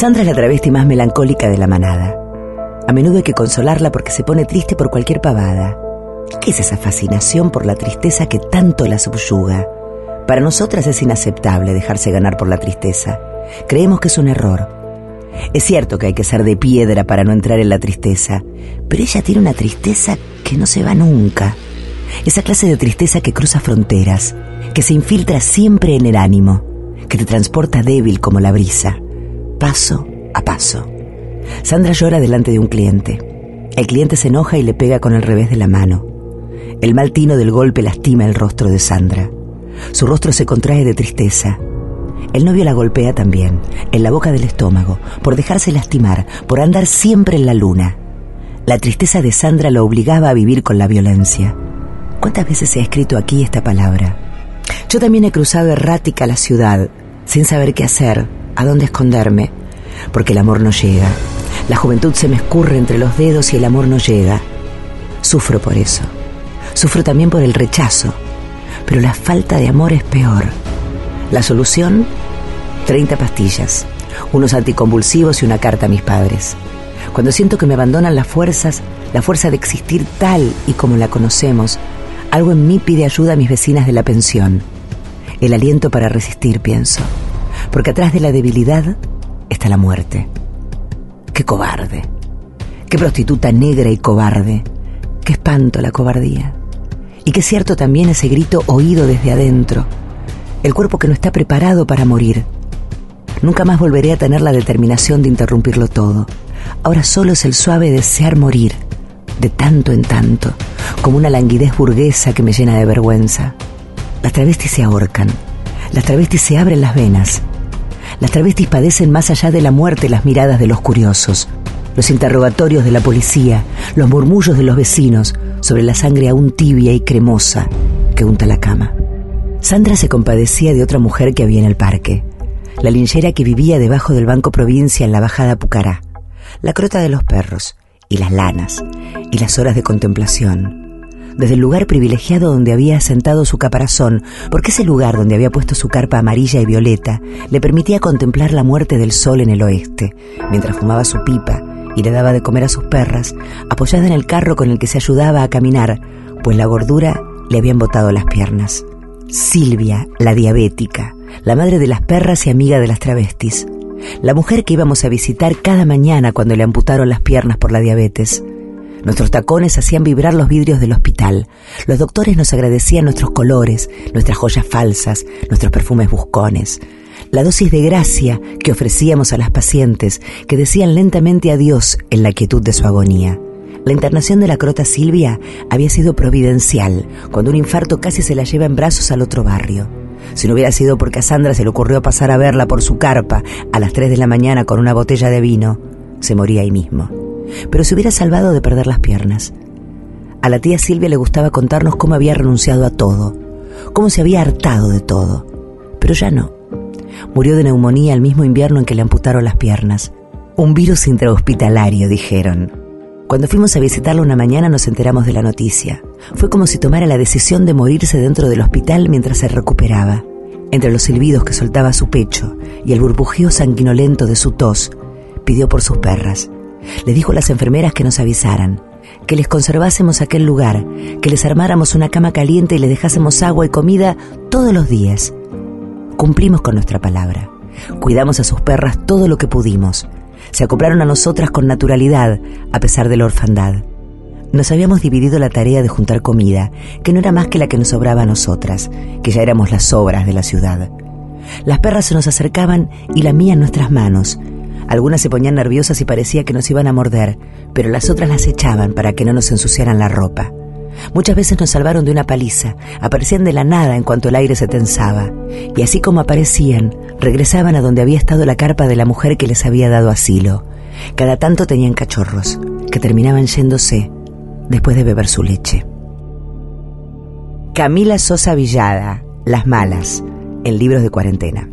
Sandra es la travesti más melancólica de la manada. A menudo hay que consolarla porque se pone triste por cualquier pavada. ¿Qué es esa fascinación por la tristeza que tanto la subyuga? Para nosotras es inaceptable dejarse ganar por la tristeza. Creemos que es un error. Es cierto que hay que ser de piedra para no entrar en la tristeza, pero ella tiene una tristeza que no se va nunca. Esa clase de tristeza que cruza fronteras, que se infiltra siempre en el ánimo, que te transporta débil como la brisa, paso a paso. Sandra llora delante de un cliente. El cliente se enoja y le pega con el revés de la mano. El mal tino del golpe lastima el rostro de Sandra. Su rostro se contrae de tristeza. El novio la golpea también, en la boca del estómago, por dejarse lastimar, por andar siempre en la luna. La tristeza de Sandra lo obligaba a vivir con la violencia. ¿Cuántas veces se ha escrito aquí esta palabra? Yo también he cruzado errática la ciudad, sin saber qué hacer, a dónde esconderme, porque el amor no llega. La juventud se me escurre entre los dedos y el amor no llega. Sufro por eso. Sufro también por el rechazo, pero la falta de amor es peor. La solución, 30 pastillas, unos anticonvulsivos y una carta a mis padres. Cuando siento que me abandonan las fuerzas, la fuerza de existir tal y como la conocemos, algo en mí pide ayuda a mis vecinas de la pensión. El aliento para resistir, pienso. Porque atrás de la debilidad está la muerte. Qué cobarde. Qué prostituta negra y cobarde. Qué espanto la cobardía. Y qué cierto también ese grito oído desde adentro. El cuerpo que no está preparado para morir. Nunca más volveré a tener la determinación de interrumpirlo todo. Ahora solo es el suave desear morir, de tanto en tanto, como una languidez burguesa que me llena de vergüenza. Las travestis se ahorcan, las travestis se abren las venas, las travestis padecen más allá de la muerte las miradas de los curiosos, los interrogatorios de la policía, los murmullos de los vecinos sobre la sangre aún tibia y cremosa que unta la cama. Sandra se compadecía de otra mujer que había en el parque, la linchera que vivía debajo del Banco Provincia en la bajada Pucará, la crota de los perros, y las lanas, y las horas de contemplación, desde el lugar privilegiado donde había asentado su caparazón, porque ese lugar donde había puesto su carpa amarilla y violeta le permitía contemplar la muerte del sol en el oeste, mientras fumaba su pipa y le daba de comer a sus perras, apoyada en el carro con el que se ayudaba a caminar, pues la gordura le habían botado las piernas. Silvia, la diabética, la madre de las perras y amiga de las travestis, la mujer que íbamos a visitar cada mañana cuando le amputaron las piernas por la diabetes. Nuestros tacones hacían vibrar los vidrios del hospital. Los doctores nos agradecían nuestros colores, nuestras joyas falsas, nuestros perfumes buscones. La dosis de gracia que ofrecíamos a las pacientes que decían lentamente adiós en la quietud de su agonía. La internación de la crota Silvia había sido providencial, cuando un infarto casi se la lleva en brazos al otro barrio. Si no hubiera sido porque a Sandra se le ocurrió pasar a verla por su carpa a las 3 de la mañana con una botella de vino, se moría ahí mismo pero se hubiera salvado de perder las piernas. A la tía Silvia le gustaba contarnos cómo había renunciado a todo, cómo se había hartado de todo, pero ya no. Murió de neumonía el mismo invierno en que le amputaron las piernas. Un virus intrahospitalario, dijeron. Cuando fuimos a visitarla una mañana nos enteramos de la noticia. Fue como si tomara la decisión de morirse dentro del hospital mientras se recuperaba. Entre los silbidos que soltaba su pecho y el burbujeo sanguinolento de su tos, pidió por sus perras. Le dijo a las enfermeras que nos avisaran, que les conservásemos aquel lugar, que les armáramos una cama caliente y les dejásemos agua y comida todos los días. Cumplimos con nuestra palabra. Cuidamos a sus perras todo lo que pudimos. Se acoplaron a nosotras con naturalidad, a pesar de la orfandad. Nos habíamos dividido la tarea de juntar comida, que no era más que la que nos sobraba a nosotras, que ya éramos las sobras de la ciudad. Las perras se nos acercaban y lamían nuestras manos, algunas se ponían nerviosas y parecía que nos iban a morder, pero las otras las echaban para que no nos ensuciaran la ropa. Muchas veces nos salvaron de una paliza, aparecían de la nada en cuanto el aire se tensaba, y así como aparecían, regresaban a donde había estado la carpa de la mujer que les había dado asilo. Cada tanto tenían cachorros, que terminaban yéndose después de beber su leche. Camila Sosa Villada, Las Malas, en libros de cuarentena.